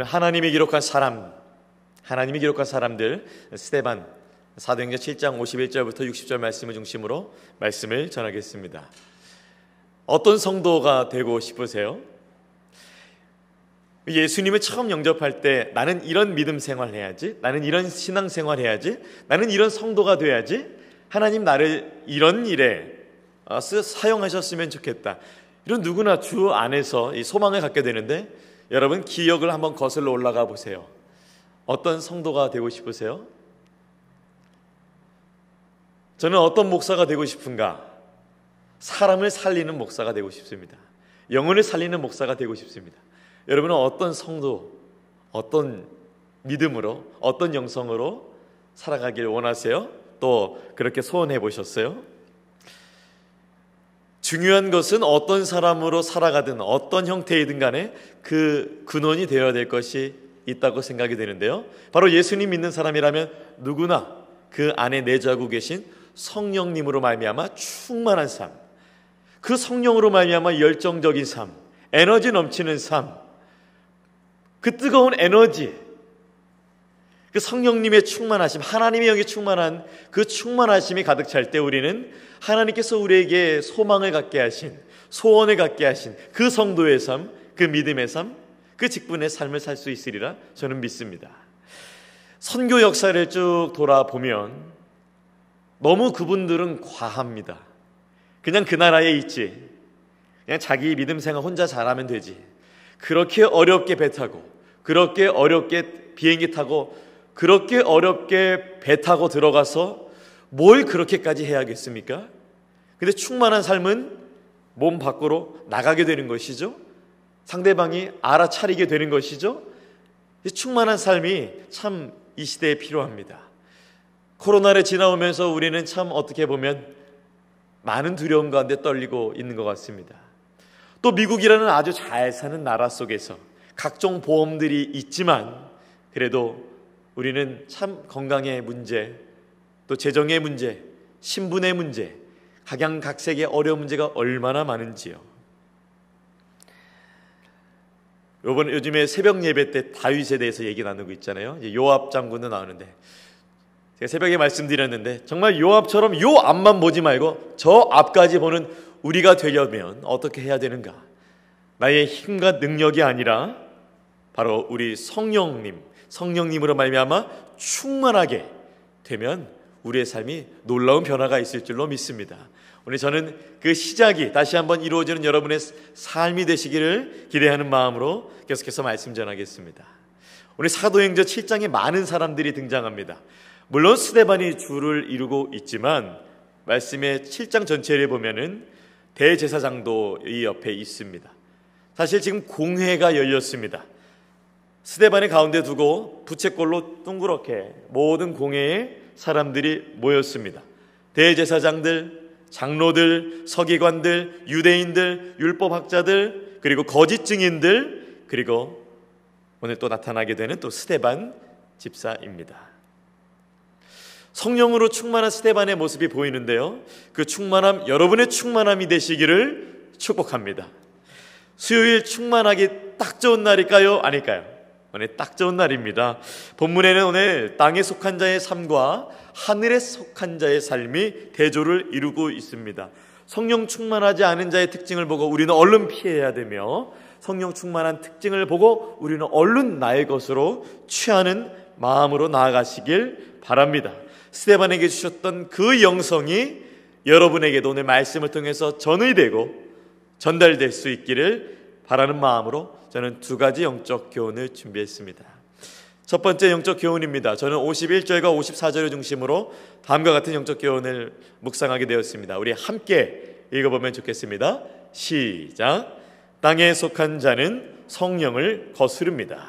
오늘 하나님이 기록한 사람, 하나님이 기록한 사람들 스테반 사도행전 7장 51절부터 60절 말씀을 중심으로 말씀을 전하겠습니다. 어떤 성도가 되고 싶으세요? 예수님을 처음 영접할 때 나는 이런 믿음 생활 해야지. 나는 이런 신앙 생활 해야지. 나는 이런 성도가 돼야지. 하나님 나를 이런 일에 어, 사용하셨으면 좋겠다. 이런 누구나 주 안에서 이 소망을 갖게 되는데 여러분 기억을 한번 거슬러 올라가 보세요. 어떤 성도가 되고 싶으세요? 저는 어떤 목사가 되고 싶은가? 사람을 살리는 목사가 되고 싶습니다. 영혼을 살리는 목사가 되고 싶습니다. 여러분은 어떤 성도, 어떤 믿음으로, 어떤 영성으로 살아가길 원하세요? 또 그렇게 소원해 보셨어요? 중요한 것은 어떤 사람으로 살아가든 어떤 형태이든 간에 그 근원이 되어야 될 것이 있다고 생각이 되는데요. 바로 예수님 믿는 사람이라면 누구나 그 안에 내주하고 계신 성령님으로 말미암아 충만한 삶, 그 성령으로 말미암아 열정적인 삶, 에너지 넘치는 삶, 그 뜨거운 에너지, 그 성령님의 충만하심, 하나님의 영이 충만한 그 충만하심이 가득 찰 때 우리는 하나님께서 우리에게 소망을 갖게 하신, 소원을 갖게 하신 그 성도의 삶, 그 믿음의 삶, 그 직분의 삶을 살 수 있으리라 저는 믿습니다. 선교 역사를 쭉 돌아보면 너무 그분들은 과합니다. 그냥 그 나라에 있지. 그냥 자기 믿음 생활 혼자 잘하면 되지. 그렇게 어렵게 배 타고, 그렇게 어렵게 비행기 타고, 그렇게 어렵게 배 타고 들어가서 뭘 그렇게까지 해야겠습니까? 근데 충만한 삶은 몸 밖으로 나가게 되는 것이죠. 상대방이 알아차리게 되는 것이죠. 충만한 삶이 참 이 시대에 필요합니다. 코로나를 지나오면서 우리는 참 어떻게 보면 많은 두려움 가운데 떨리고 있는 것 같습니다. 또 미국이라는 아주 잘 사는 나라 속에서 각종 보험들이 있지만 그래도 우리는 참 건강의 문제, 또 재정의 문제, 신분의 문제, 각양각색의 어려운 문제가 얼마나 많은지요. 요번 요즘에 새벽 예배 때 다윗에 대해서 얘기 나누고 있잖아요. 요압 장군도 나오는데 제가 새벽에 말씀드렸는데 정말 요압처럼 요 앞만 보지 말고 저 앞까지 보는 우리가 되려면 어떻게 해야 되는가? 나의 힘과 능력이 아니라 바로 우리 성령님, 성령님으로 말미암아 충만하게 되면 우리의 삶이 놀라운 변화가 있을 줄로 믿습니다. 오늘 저는 그 시작이 다시 한번 이루어지는 여러분의 삶이 되시기를 기대하는 마음으로 계속해서 말씀 전하겠습니다. 오늘 사도행전 7장에 많은 사람들이 등장합니다. 물론 스데반이 주를 이루고 있지만 말씀의 7장 전체를 보면은 대제사장도 이 옆에 있습니다. 사실 지금 공회가 열렸습니다. 스데반의 가운데 두고 부채꼴로 둥그렇게 모든 공회에 사람들이 모였습니다. 대제사장들, 장로들, 서기관들, 유대인들, 율법학자들, 그리고 거짓 증인들, 그리고 오늘 또 나타나게 되는 또 스테반 집사입니다. 성령으로 충만한 스테반의 모습이 보이는데요. 그 충만함, 여러분의 충만함이 되시기를 축복합니다. 수요일 충만하기 딱 좋은 날일까요? 아닐까요? 오늘 딱 좋은 날입니다. 본문에는 오늘 땅에 속한 자의 삶과 하늘에 속한 자의 삶이 대조를 이루고 있습니다. 성령 충만하지 않은 자의 특징을 보고 우리는 얼른 피해야 되며 성령 충만한 특징을 보고 우리는 얼른 나의 것으로 취하는 마음으로 나아가시길 바랍니다. 스테반에게 주셨던 그 영성이 여러분에게도 오늘 말씀을 통해서 전의되고 전달될 수 있기를 바라는 마음으로 저는 두 가지 영적 교훈을 준비했습니다. 첫 번째 영적 교훈입니다. 저는 51절과 54절을 중심으로 다음과 같은 영적 교훈을 묵상하게 되었습니다. 우리 함께 읽어보면 좋겠습니다. 시작. 땅에 속한 자는 성령을 거스릅니다.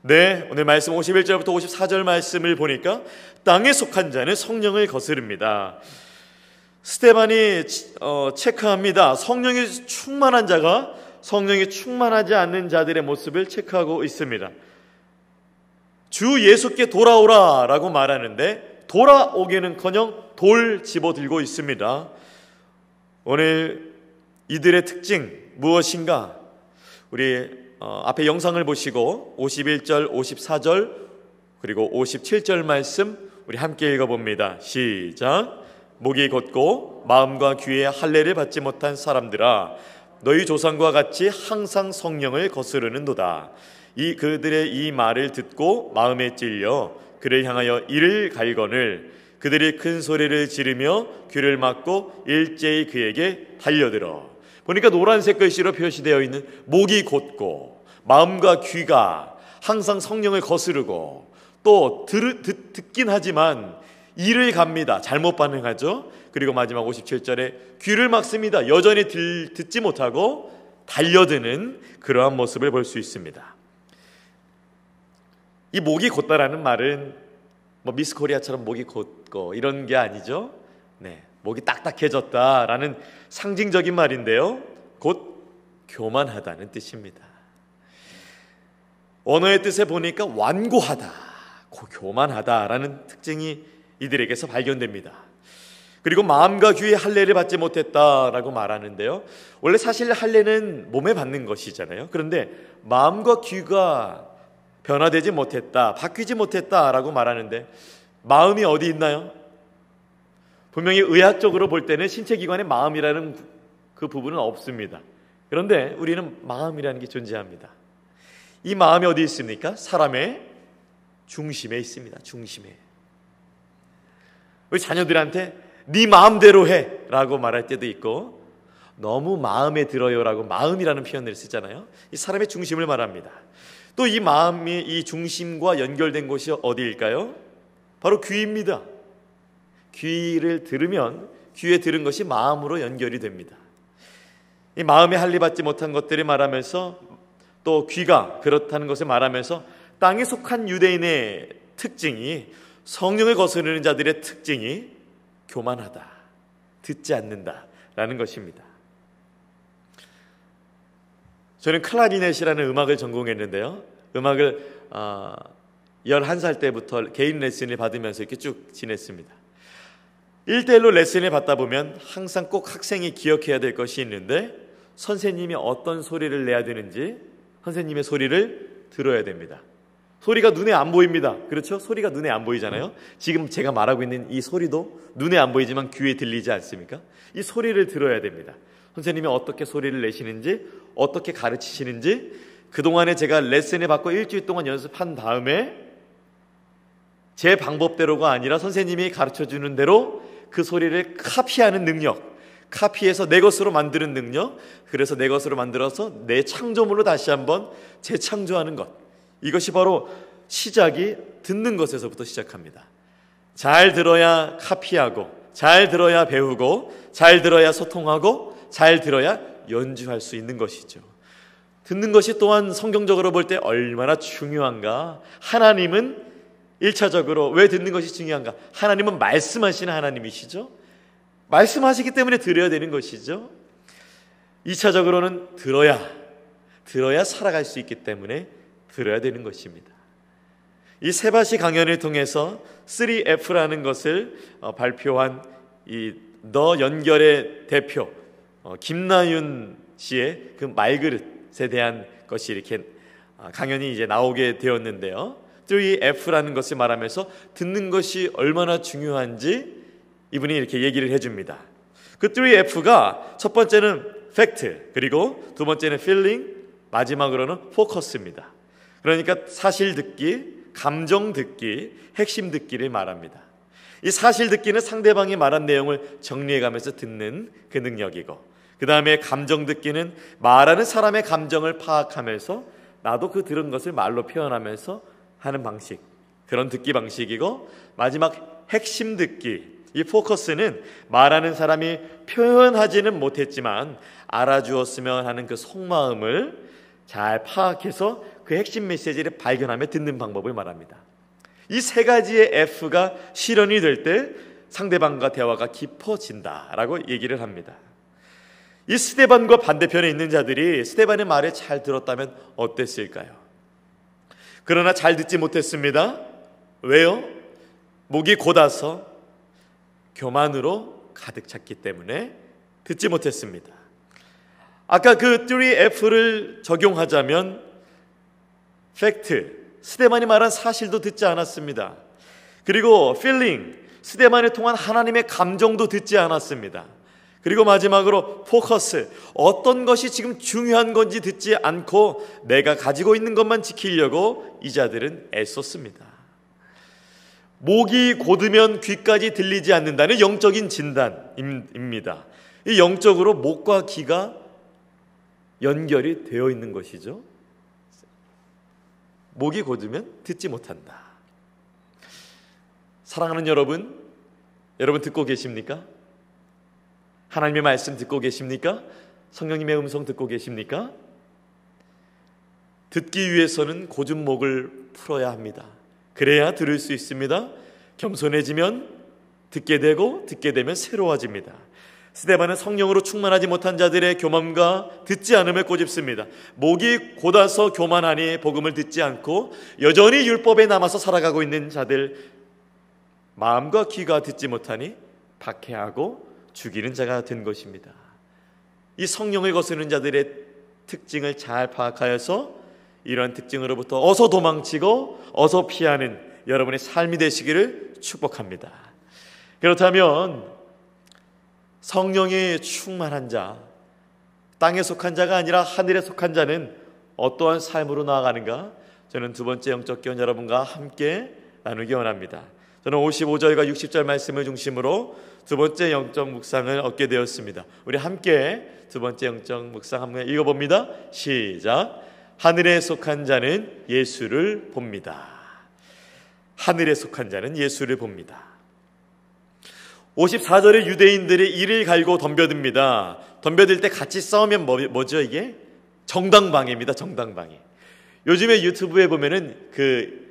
네, 오늘 말씀 51절부터 54절 말씀을 보니까 땅에 속한 자는 성령을 거스릅니다. 스테반이 어, 체크합니다. 성령이 충만한 자가 성령이 충만하지 않는 자들의 모습을 체크하고 있습니다. 주 예수께 돌아오라 라고 말하는데 돌아오기는 커녕 돌 집어들고 있습니다. 오늘 이들의 특징 무엇인가? 우리 어, 앞에 영상을 보시고 51절, 54절 그리고 57절 말씀 우리 함께 읽어봅니다. 시작. 목이 곧고 마음과 귀에 할례를 받지 못한 사람들아 너희 조상과 같이 항상 성령을 거스르는도다. 이 그들의 이 말을 듣고 마음에 찔려 그를 향하여 이를 갈거늘 그들이 큰 소리를 지르며 귀를 막고 일제히 그에게 달려들어 보니까 노란색 글씨로 표시되어 있는 목이 곧고 마음과 귀가 항상 성령을 거스르고 또 들, 듣, 듣긴 하지만 이를 갑니다. 잘못 반응하죠. 그리고 마지막 57절에 귀를 막습니다. 여전히 들, 듣지 못하고 달려드는 그러한 모습을 볼 수 있습니다. 이 목이 곧다라는 말은 뭐 미스 코리아처럼 목이 곧고 이런 게 아니죠. 네. 목이 딱딱해졌다라는 상징적인 말인데요. 곧 교만하다는 뜻입니다. 언어의 뜻에 보니까 완고하다, 교만하다라는 특징이 이들에게서 발견됩니다. 그리고 마음과 귀에 할례를 받지 못했다라고 말하는데요. 원래 사실 할례는 몸에 받는 것이잖아요. 그런데 마음과 귀가 변화되지 못했다, 바뀌지 못했다라고 말하는데 마음이 어디 있나요? 분명히 의학적으로 볼 때는 신체 기관에 마음이라는 그 부분은 없습니다. 그런데 우리는 마음이라는 게 존재합니다. 이 마음이 어디 있습니까? 사람의 중심에 있습니다. 중심에. 우리 자녀들한테 네 마음대로 해라고 말할 때도 있고 너무 마음에 들어요라고 마음이라는 표현을 쓰잖아요. 이 사람의 중심을 말합니다. 또 이 마음이 이 중심과 연결된 곳이 어디일까요? 바로 귀입니다. 귀를 들으면 귀에 들은 것이 마음으로 연결이 됩니다. 이 마음에 할리 받지 못한 것들을 말하면서 또 귀가 그렇다는 것을 말하면서 땅에 속한 유대인의 특징이 성령을 거스르는 자들의 특징이 교만하다, 듣지 않는다라는 것입니다. 저는 클라리넷이라는 음악을 전공했는데요. 음악을 어, 11살 때부터 개인 레슨을 받으면서 이렇게 쭉 지냈습니다. 1대1로 레슨을 받다 보면 항상 꼭 학생이 기억해야 될 것이 있는데 선생님이 어떤 소리를 내야 되는지 선생님의 소리를 들어야 됩니다. 소리가 눈에 안 보입니다. 그렇죠? 소리가 눈에 안 보이잖아요. 지금 제가 말하고 있는 이 소리도 눈에 안 보이지만 귀에 들리지 않습니까? 이 소리를 들어야 됩니다. 선생님이 어떻게 소리를 내시는지, 어떻게 가르치시는지, 그동안에 제가 레슨을 받고 일주일 동안 연습한 다음에 제 방법대로가 아니라 선생님이 가르쳐 주는 대로 그 소리를 카피하는 능력, 카피해서 내 것으로 만드는 능력, 그래서 내 것으로 만들어서 내 창조물로 다시 한번 재창조하는 것. 이것이 바로 시작이 듣는 것에서부터 시작합니다. 잘 들어야 카피하고, 잘 들어야 배우고, 잘 들어야 소통하고, 잘 들어야 연주할 수 있는 것이죠. 듣는 것이 또한 성경적으로 볼 때 얼마나 중요한가. 하나님은 1차적으로 왜 듣는 것이 중요한가? 하나님은 말씀하시는 하나님이시죠? 말씀하시기 때문에 들어야 되는 것이죠. 2차적으로는 들어야, 들어야 살아갈 수 있기 때문에 들어야 되는 것입니다. 이 세바시 강연을 통해서 3F라는 것을 어, 발표한 이 너 연결의 대표 어, 김나윤 씨의 그 말그릇에 대한 것이 이렇게 어, 강연이 이제 나오게 되었는데요. 3F라는 것을 말하면서 듣는 것이 얼마나 중요한지 이분이 이렇게 얘기를 해줍니다. 그 3F가 첫 번째는 팩트, 그리고 두 번째는 feeling, 마지막으로는 포커스입니다. 그러니까 사실 듣기, 감정 듣기, 핵심 듣기를 말합니다. 이 사실 듣기는 상대방이 말한 내용을 정리해 가면서 듣는 그 능력이고, 그 다음에 감정 듣기는 말하는 사람의 감정을 파악하면서 나도 그 들은 것을 말로 표현하면서 하는 방식, 그런 듣기 방식이고, 마지막 핵심 듣기, 이 포커스는 말하는 사람이 표현하지는 못했지만 알아주었으면 하는 그 속마음을 잘 파악해서 그 핵심 메시지를 발견하며 듣는 방법을 말합니다. 이 세 가지의 F가 실현이 될 때 상대방과 대화가 깊어진다라고 얘기를 합니다. 이 스테반과 반대편에 있는 자들이 스테반의 말을 잘 들었다면 어땠을까요? 그러나 잘 듣지 못했습니다. 왜요? 목이 곧아서 교만으로 가득 찼기 때문에 듣지 못했습니다. 아까 그 3F를 적용하자면 팩트, 스데반이 말한 사실도 듣지 않았습니다. 그리고 feeling, 스데반이 통한 하나님의 감정도 듣지 않았습니다. 그리고 마지막으로 포커스, 어떤 것이 지금 중요한 건지 듣지 않고 내가 가지고 있는 것만 지키려고 이 자들은 애썼습니다. 목이 곧으면 귀까지 들리지 않는다는 영적인 진단입니다. 이 영적으로 목과 귀가 연결이 되어 있는 것이죠. 목이 곧으면 듣지 못한다. 사랑하는 여러분, 여러분 듣고 계십니까? 하나님의 말씀 듣고 계십니까? 성령님의 음성 듣고 계십니까? 듣기 위해서는 고준 목을 풀어야 합니다. 그래야 들을 수 있습니다. 겸손해지면 듣게 되고 듣게 되면 새로워집니다. 스데반은 성령으로 충만하지 못한 자들의 교만과 듣지 않음을 꼬집습니다. 목이 곧아서 교만하니 복음을 듣지 않고 여전히 율법에 남아서 살아가고 있는 자들 마음과 귀가 듣지 못하니 박해하고 죽이는 자가 된 것입니다. 이 성령을 거스르는 자들의 특징을 잘 파악하여서 이러한 특징으로부터 어서 도망치고 어서 피하는 여러분의 삶이 되시기를 축복합니다. 그렇다면 성령이 충만한 자, 땅에 속한 자가 아니라 하늘에 속한 자는 어떠한 삶으로 나아가는가? 저는 두 번째 영적 기원 여러분과 함께 나누기 원합니다. 저는 55절과 60절 말씀을 중심으로 두 번째 영적 묵상을 얻게 되었습니다. 우리 함께 두 번째 영적 묵상 한번 읽어봅니다. 시작. 하늘에 속한 자는 예수를 봅니다. 하늘에 속한 자는 예수를 봅니다. 54절에 유대인들이 이를 갈고 덤벼듭니다. 덤벼들 때 같이 싸우면 뭐, 뭐죠 이게? 정당방해입니다. 정당방해. 요즘에 유튜브에 보면은 그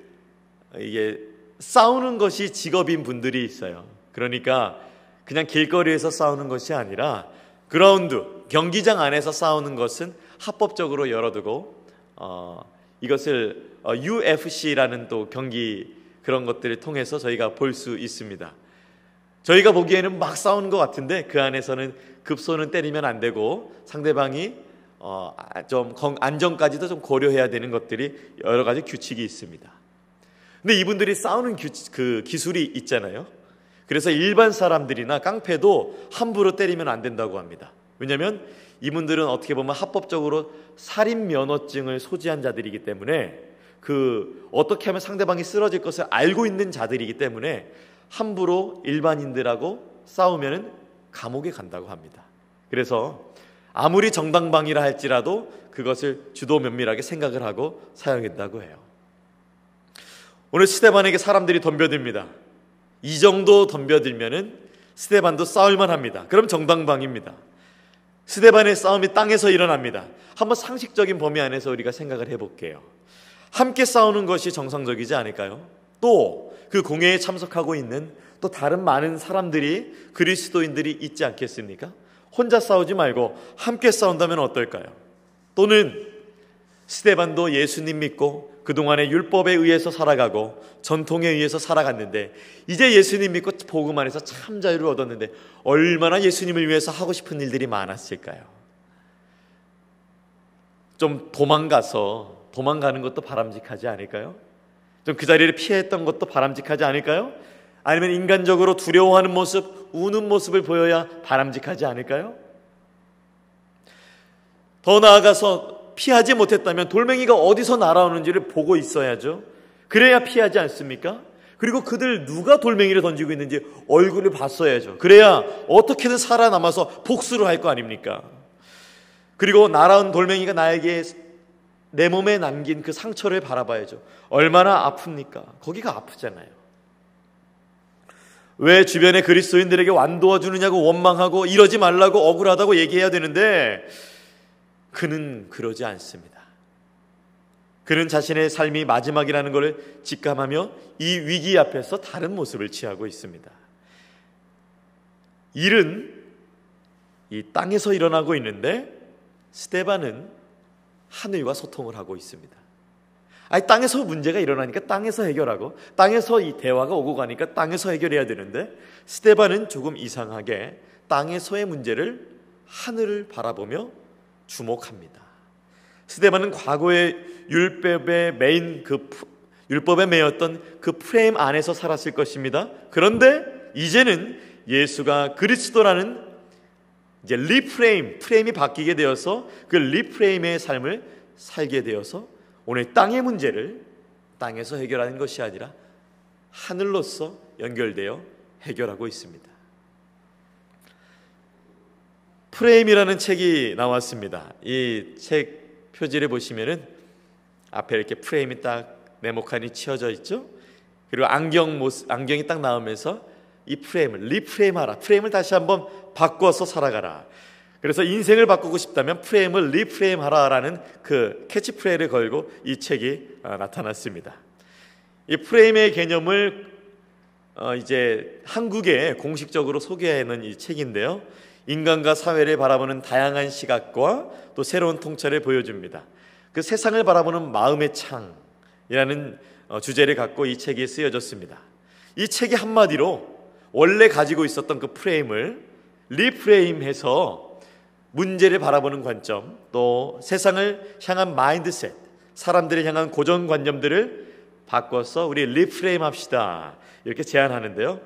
이게 싸우는 것이 직업인 분들이 있어요. 그러니까 그냥 길거리에서 싸우는 것이 아니라 그라운드 경기장 안에서 싸우는 것은 합법적으로 열어두고 어, 이것을 어, UFC라는 또 경기 그런 것들을 통해서 저희가 볼 수 있습니다. 저희가 보기에는 막 싸우는 것 같은데 그 안에서는 급소는 때리면 안 되고 상대방이 어, 좀 안전까지도 좀 고려해야 되는 것들이 여러 가지 규칙이 있습니다. 근데 이분들이 싸우는 규, 그 기술이 있잖아요. 그래서 일반 사람들이나 깡패도 함부로 때리면 안 된다고 합니다. 왜냐하면 이분들은 어떻게 보면 합법적으로 살인 면허증을 소지한 자들이기 때문에 그 어떻게 하면 상대방이 쓰러질 것을 알고 있는 자들이기 때문에 함부로 일반인들하고 싸우면 감옥에 간다고 합니다. 그래서 아무리 정당방위라 할지라도 그것을 주도 면밀하게 생각을 하고 사용했다고 해요. 오늘 스테반에게 사람들이 덤벼듭니다. 이 정도 덤벼들면은 스테반도 싸울만 합니다. 그럼 정당방입니다. 스테반의 싸움이 땅에서 일어납니다. 한번 상식적인 범위 안에서 우리가 생각을 해볼게요. 함께 싸우는 것이 정상적이지 않을까요? 또 그 공회에 참석하고 있는 또 다른 많은 사람들이 그리스도인들이 있지 않겠습니까? 혼자 싸우지 말고 함께 싸운다면 어떨까요? 또는 스테반도 예수님 믿고 그동안의 율법에 의해서 살아가고 전통에 의해서 살아갔는데 이제 예수님 믿고 복음 안에서 참 자유를 얻었는데 얼마나 예수님을 위해서 하고 싶은 일들이 많았을까요? 좀 도망가서 도망가는 것도 바람직하지 않을까요? 좀 그 자리를 피했던 것도 바람직하지 않을까요? 아니면 인간적으로 두려워하는 모습, 우는 모습을 보여야 바람직하지 않을까요? 더 나아가서 피하지 못했다면 돌멩이가 어디서 날아오는지를 보고 있어야죠. 그래야 피하지 않습니까? 그리고 그들 누가 돌멩이를 던지고 있는지 얼굴을 봤어야죠. 그래야 어떻게든 살아남아서 복수를 할 거 아닙니까? 그리고 날아온 돌멩이가 나에게 내 몸에 남긴 그 상처를 바라봐야죠. 얼마나 아픕니까? 거기가 아프잖아요. 왜 주변의 그리스도인들에게 완도와 주느냐고 원망하고 이러지 말라고 억울하다고 얘기해야 되는데 그는 그러지 않습니다. 그는 자신의 삶이 마지막이라는 것을 직감하며 이 위기 앞에서 다른 모습을 취하고 있습니다. 일은 이 땅에서 일어나고 있는데 스테반은 하늘과 소통을 하고 있습니다. 아니 땅에서 문제가 일어나니까 땅에서 해결하고 땅에서 이 대화가 오고 가니까 땅에서 해결해야 되는데 스테반은 조금 이상하게 땅에서의 문제를 하늘을 바라보며 주목합니다. 스데반은 과거의 율법에 매인 그 율법에 매였던 그 프레임 안에서 살았을 것입니다. 그런데 이제는 예수가 그리스도라는 이제 reframe, 프레임이 바뀌게 되어서 그 reframe의 삶을 살게 되어서 오늘 땅의 문제를 땅에서 해결하는 것이 아니라 하늘로서 연결되어 해결하고 있습니다. 프레임이라는 책이 나왔습니다. 이 책 표지를 보시면은 앞에 이렇게 프레임이 딱 네모칸이 치어져 있죠. 그리고 안경 모습, 안경이 딱 나오면서 이 프레임을 reframe하라. 프레임을 다시 한번 바꿔서 살아가라. 그래서 인생을 바꾸고 싶다면 프레임을 reframe하라라는 그 캐치프레이즈를 걸고 이 책이 어, 나타났습니다. 이 프레임의 개념을 어, 이제 한국에 공식적으로 소개하는 이 책인데요. 인간과 사회를 바라보는 다양한 시각과 또 새로운 통찰을 보여줍니다. 그 세상을 바라보는 마음의 창이라는 어, 주제를 갖고 이 책이 쓰여졌습니다. 이 책이 한마디로 원래 가지고 있었던 그 프레임을 reframe해서 문제를 바라보는 관점, 또 세상을 향한 mindset, 사람들을 향한 고정관념들을 바꿔서 우리 reframe 합시다. 이렇게 제안하는데요.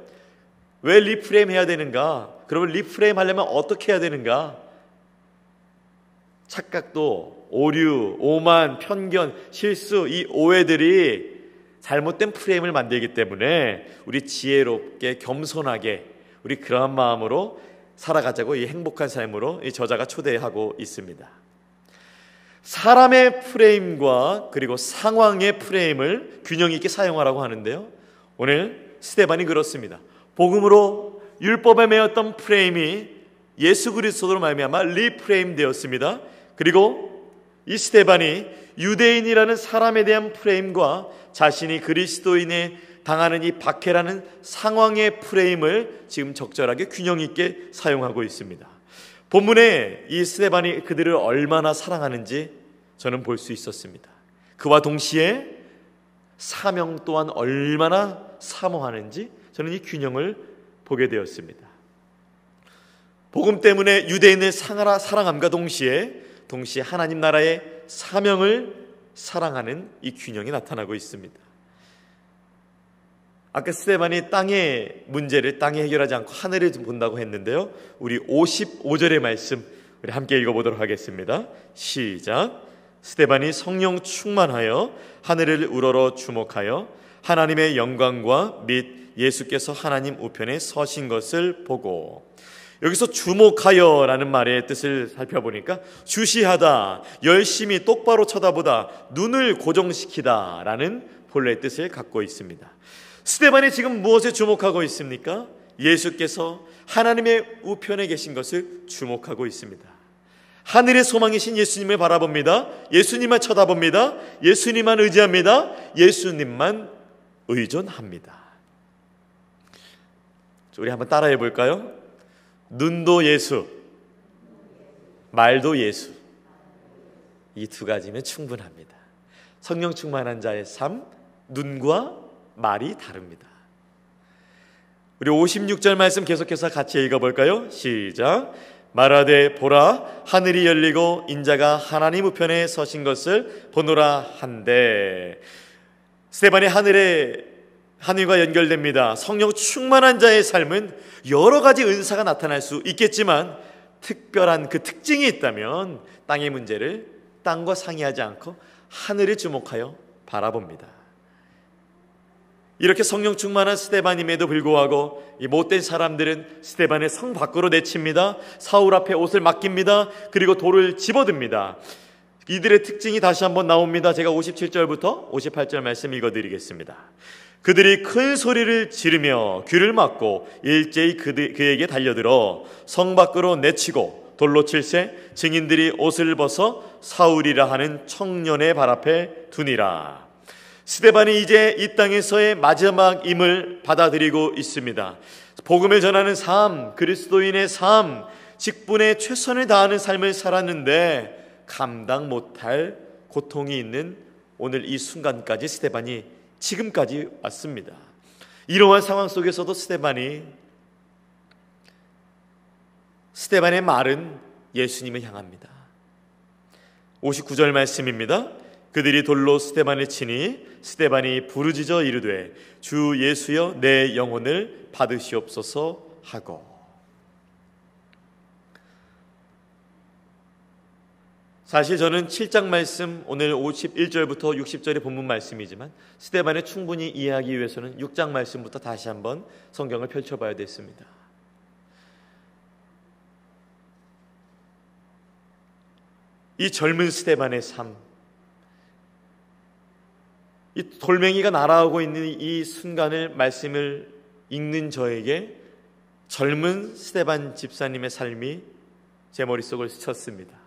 왜 reframe 해야 되는가? 그러면 reframe 하려면 어떻게 해야 되는가? 착각도, 오류, 오만, 편견, 실수, 이 오해들이 잘못된 프레임을 만들기 때문에 우리 지혜롭게 겸손하게 우리 그러한 마음으로 살아가자고 이 행복한 삶으로 이 저자가 초대하고 있습니다. 사람의 프레임과 그리고 상황의 프레임을 균형 있게 사용하라고 하는데요. 오늘 스테반이 그렇습니다. 복음으로 율법에 매였던 프레임이 예수 그리스도로 말미암아 reframe 되었습니다. 그리고 이 스테반이 유대인이라는 사람에 대한 프레임과 자신이 그리스도인에 당하는 이 박해라는 상황의 프레임을 지금 적절하게 균형 있게 사용하고 있습니다. 본문에 이 스테반이 그들을 얼마나 사랑하는지 저는 볼 수 있었습니다. 그와 동시에 사명 또한 얼마나 사모하는지 저는 이 균형을 보게 되었습니다. 복음 때문에 유대인을 사랑함과 동시에 동시에 하나님 나라의 사명을 사랑하는 이 균형이 나타나고 있습니다. 아까 스테반이 땅의 문제를 땅에 해결하지 않고 하늘을 본다고 했는데요. 우리 55절의 말씀 우리 함께 읽어보도록 하겠습니다. 시작. 스테반이 성령 충만하여 하늘을 우러러 주목하여 하나님의 영광과 및 예수께서 하나님 우편에 서신 것을 보고 여기서 주목하여라는 말의 뜻을 살펴보니까 주시하다, 열심히 똑바로 쳐다보다, 눈을 고정시키다라는 본래의 뜻을 갖고 있습니다. 스테반이 지금 무엇에 주목하고 있습니까? 예수께서 하나님의 우편에 계신 것을 주목하고 있습니다. 하늘의 소망이신 예수님을 바라봅니다. 예수님만 쳐다봅니다. 예수님만 의지합니다. 예수님만 의존합니다. 우리 한번 따라해 볼까요? 눈도 예수, 말도 예수. 이 두 가지면 충분합니다. 성령 충만한 자의 삶, 눈과 말이 다릅니다. 우리 56절 말씀 계속해서 같이 읽어볼까요? 시작. 말하되 보라 하늘이 열리고 인자가 하나님 우편에 서신 것을 보노라 한데 스테반이 하늘에 하늘과 연결됩니다. 성령 충만한 자의 삶은 여러 가지 은사가 나타날 수 있겠지만 특별한 그 특징이 있다면 땅의 문제를 땅과 상의하지 않고 하늘을 주목하여 바라봅니다. 이렇게 성령 충만한 스테반임에도 불구하고 이 못된 사람들은 스테반의 성 밖으로 내칩니다. 사울 앞에 옷을 맡깁니다. 그리고 돌을 집어듭니다. 이들의 특징이 다시 한번 나옵니다. 제가 57절부터 58절 말씀 읽어드리겠습니다. 그들이 큰 소리를 지르며 귀를 막고 일제히 그에게 달려들어 성 밖으로 내치고 돌로 칠세 증인들이 옷을 벗어 사울이라 하는 청년의 발 앞에 두니라. 스데반이 이제 이 땅에서의 마지막 임을 받아들이고 있습니다. 복음을 전하는 삶, 그리스도인의 삶, 직분에 최선을 다하는 삶을 살았는데 감당 못할 고통이 있는 오늘 이 순간까지 스데반이 지금까지 왔습니다. 이러한 상황 속에서도 스테반이 스테반의 말은 예수님을 향합니다. 59절 말씀입니다. 그들이 돌로 스테반을 치니 스테반이 부르짖어 이르되 주 예수여 내 영혼을 받으시옵소서 하고 사실 저는 7장 말씀 오늘 51절부터 60절의 본문 말씀이지만 스테반을 충분히 이해하기 위해서는 6장 말씀부터 다시 한번 성경을 펼쳐봐야 됐습니다. 이 젊은 스테반의 삶, 이 돌멩이가 날아오고 있는 이 순간을 말씀을 읽는 저에게 젊은 스테반 집사님의 삶이 제 머릿속을 스쳤습니다.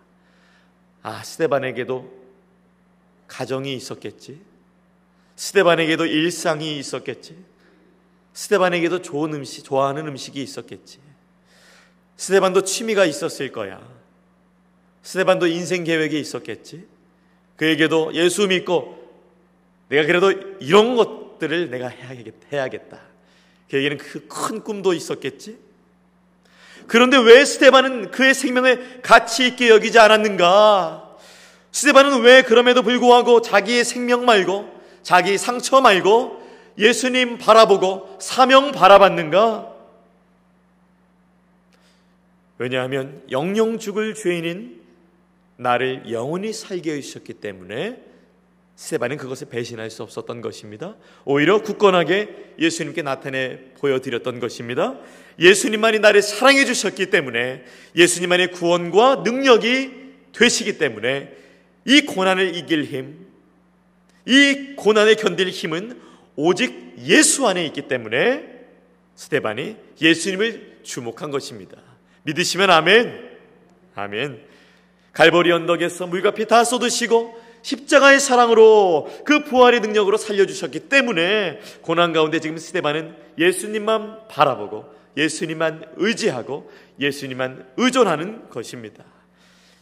아, 스테반에게도 가정이 있었겠지. 스테반에게도 일상이 있었겠지. 스테반에게도 좋은 음식, 좋아하는 음식이 있었겠지. 스테반도 취미가 있었을 거야. 스테반도 인생 계획이 있었겠지. 그에게도 예수 믿고 내가 그래도 이런 것들을 내가 해야겠다. 그에게는 그 큰 꿈도 있었겠지. 그런데 왜 스테반은 그의 생명을 가치 있게 여기지 않았는가? 스테반은 왜 그럼에도 불구하고 자기의 생명 말고 자기 상처 말고 예수님 바라보고 사명 바라봤는가? 왜냐하면 영영 죽을 죄인인 나를 영원히 살게 해주셨기 때문에 스테반은 그것을 배신할 수 없었던 것입니다. 오히려 굳건하게 예수님께 나타내 보여드렸던 것입니다. 예수님만이 나를 사랑해 주셨기 때문에 예수님만의 구원과 능력이 되시기 때문에 이 고난을 이길 힘, 이 고난을 견딜 힘은 오직 예수 안에 있기 때문에 스테반이 예수님을 주목한 것입니다. 믿으시면 아멘. 아멘. 갈보리 언덕에서 물과 피 다 쏟으시고 십자가의 사랑으로 그 부활의 능력으로 살려주셨기 때문에 고난 가운데 지금 스테반은 예수님만 바라보고 예수님만 의지하고 예수님만 의존하는 것입니다.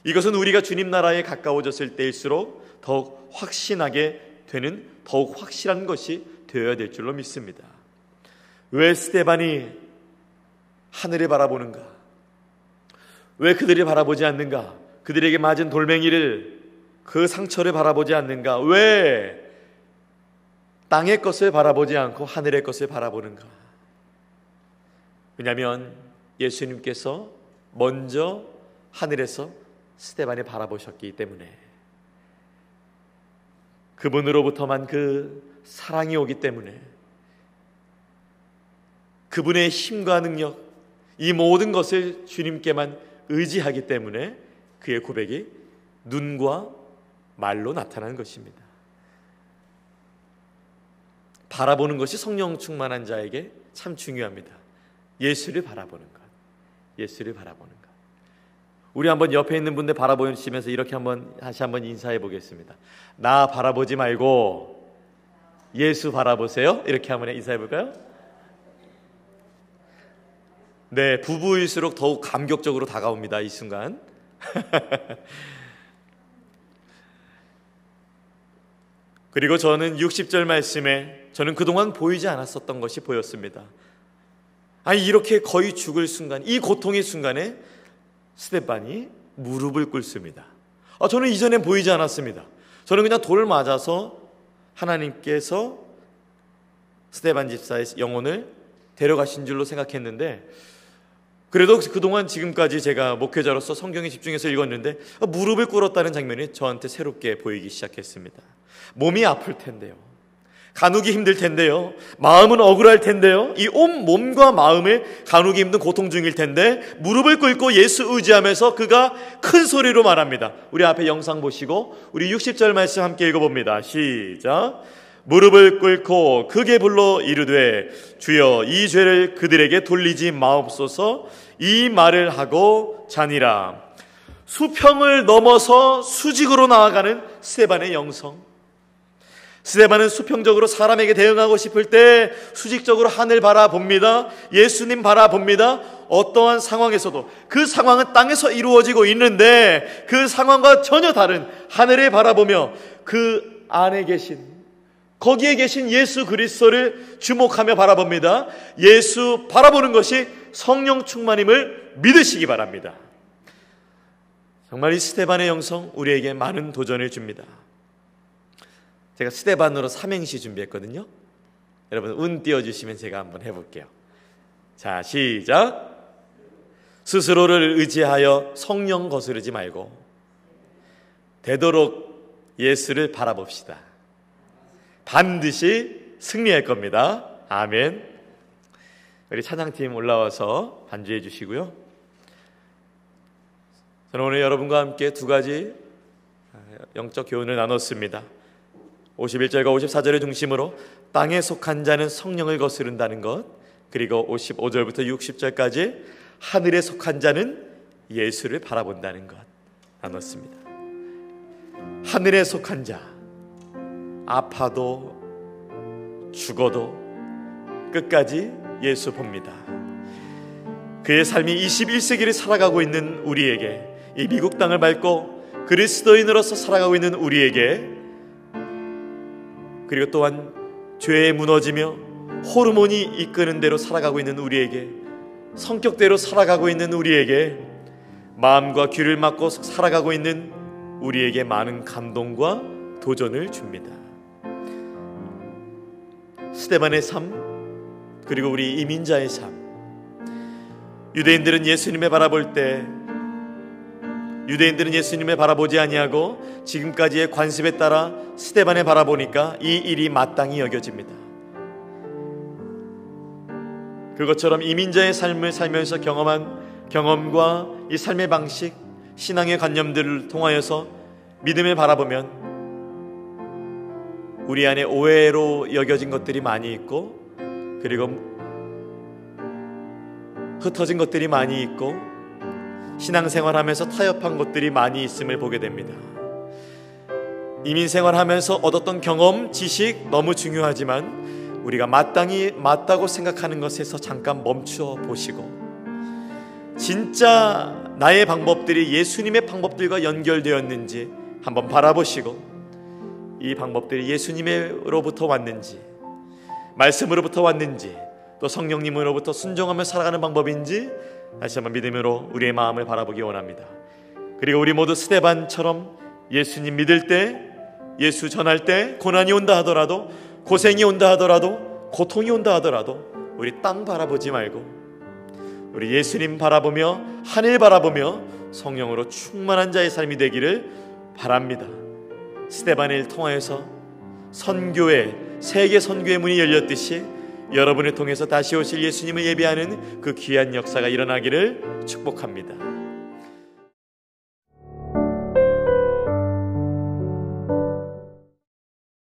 이것은 우리가 주님 나라에 가까워졌을 때일수록 더욱 확신하게 되는 더욱 확실한 것이 되어야 될 줄로 믿습니다. 왜 스테반이 하늘을 바라보는가? 왜 그들이 바라보지 않는가? 그들에게 맞은 돌멩이를 그 상처를 바라보지 않는가? 왜 땅의 것을 바라보지 않고 하늘의 것을 바라보는가? 왜냐하면 예수님께서 먼저 하늘에서 스테반을 바라보셨기 때문에 그분으로부터만 그 사랑이 오기 때문에 그분의 힘과 능력 이 모든 것을 주님께만 의지하기 때문에 그의 고백이 눈과 말로 나타나는 것입니다. 바라보는 것이 성령 충만한 자에게 참 중요합니다. 예수를 바라보는 것. 예수를 바라보는 것. 우리 한번 옆에 있는 분들 바라보시면서 이렇게 한번 다시 한번 인사해 보겠습니다. 나 바라보지 말고 예수 바라보세요. 이렇게 한번 인사해 볼까요? 네, 부부일수록 더욱 감격적으로 다가옵니다. 이 순간. 그리고 저는 60절 말씀에 저는 그동안 보이지 않았었던 것이 보였습니다. 아니 이렇게 거의 죽을 순간, 이 고통의 순간에 스테반이 무릎을 꿇습니다. 아, 저는 이전엔 보이지 않았습니다. 저는 그냥 돌을 맞아서 하나님께서 스테반 집사의 영혼을 데려가신 줄로 생각했는데 그래도 그동안 지금까지 제가 목회자로서 성경에 집중해서 읽었는데 무릎을 꿇었다는 장면이 저한테 새롭게 보이기 시작했습니다. 몸이 아플 텐데요. 가누기 힘들 텐데요. 마음은 억울할 텐데요. 이 온 몸과 마음을 가누기 힘든 고통 중일 텐데 무릎을 꿇고 예수 의지하면서 그가 큰 소리로 말합니다. 우리 앞에 영상 보시고 우리 60절 말씀 함께 읽어봅니다. 시작. 무릎을 꿇고 크게 불러 이르되 주여 이 죄를 그들에게 돌리지 마옵소서 이 말을 하고 자니라. 수평을 넘어서 수직으로 나아가는 세반의 영성. 스데반은 수평적으로 사람에게 대응하고 싶을 때 수직적으로 하늘 바라봅니다. 예수님 바라봅니다. 어떠한 상황에서도 그 상황은 땅에서 이루어지고 있는데 그 상황과 전혀 다른 하늘을 바라보며 그 안에 계신 거기에 계신 예수 그리스도를 주목하며 바라봅니다. 예수 바라보는 것이 성령 충만임을 믿으시기 바랍니다. 정말 이 스테반의 영성 우리에게 많은 도전을 줍니다. 제가 스테반으로 삼행시 준비했거든요. 여러분 운 띄워주시면 제가 한번 해볼게요. 자 시작. 스스로를 의지하여 성령 거스르지 말고 되도록 예수를 바라봅시다. 반드시 승리할 겁니다. 아멘. 우리 찬양팀 올라와서 반주해 주시고요. 저는 오늘 여러분과 함께 두 가지 영적 교훈을 나눴습니다. 51절과 54절을 중심으로 땅에 속한 자는 성령을 거스른다는 것, 그리고 55절부터 60절까지 하늘에 속한 자는 예수를 바라본다는 것 나눴습니다. 하늘에 속한 자, 아파도 죽어도 끝까지 예수 봅니다. 그의 삶이 21세기를 살아가고 있는 우리에게 이 미국 땅을 밟고 그리스도인으로서 살아가고 있는 우리에게 그리고 또한 죄에 무너지며 호르몬이 이끄는 대로 살아가고 있는 우리에게 성격대로 살아가고 있는 우리에게 마음과 귀를 막고 살아가고 있는 우리에게 많은 감동과 도전을 줍니다. 스테반의 삶 그리고 우리 이민자의 삶 유대인들은 예수님을 바라볼 때 유대인들은 예수님을 바라보지 아니하고 지금까지의 관습에 따라 스테반을 바라보니까 이 일이 마땅히 여겨집니다. 그것처럼 이민자의 삶을 살면서 경험한 경험과 이 삶의 방식, 신앙의 관념들을 통하여서 믿음을 바라보면 우리 안에 오해로 여겨진 것들이 많이 있고 그리고 흩어진 것들이 많이 있고 신앙생활하면서 타협한 것들이 많이 있음을 보게 됩니다. 이민생활하면서 얻었던 경험, 지식 너무 중요하지만 우리가 마땅히 맞다고 생각하는 것에서 잠깐 멈추어 보시고 진짜 나의 방법들이 예수님의 방법들과 연결되었는지 한번 바라보시고 이 방법들이 예수님으로부터 왔는지 말씀으로부터 왔는지 또 성령님으로부터 순종하며 살아가는 방법인지 다시 한번 믿음으로 우리의 마음을 바라보기 원합니다. 그리고 우리 모두 스테반처럼 예수님 믿을 때 예수 전할 때 고난이 온다 하더라도 고생이 온다 하더라도 고통이 온다 하더라도 우리 땅 바라보지 말고 우리 예수님 바라보며 하늘 바라보며 성령으로 충만한 자의 삶이 되기를 바랍니다. 스테반을 통하여서 선교의 세계 선교의 문이 열렸듯이 여러분을 통해서 다시 오실 예수님을 예배하는 그 귀한 역사가 일어나기를 축복합니다.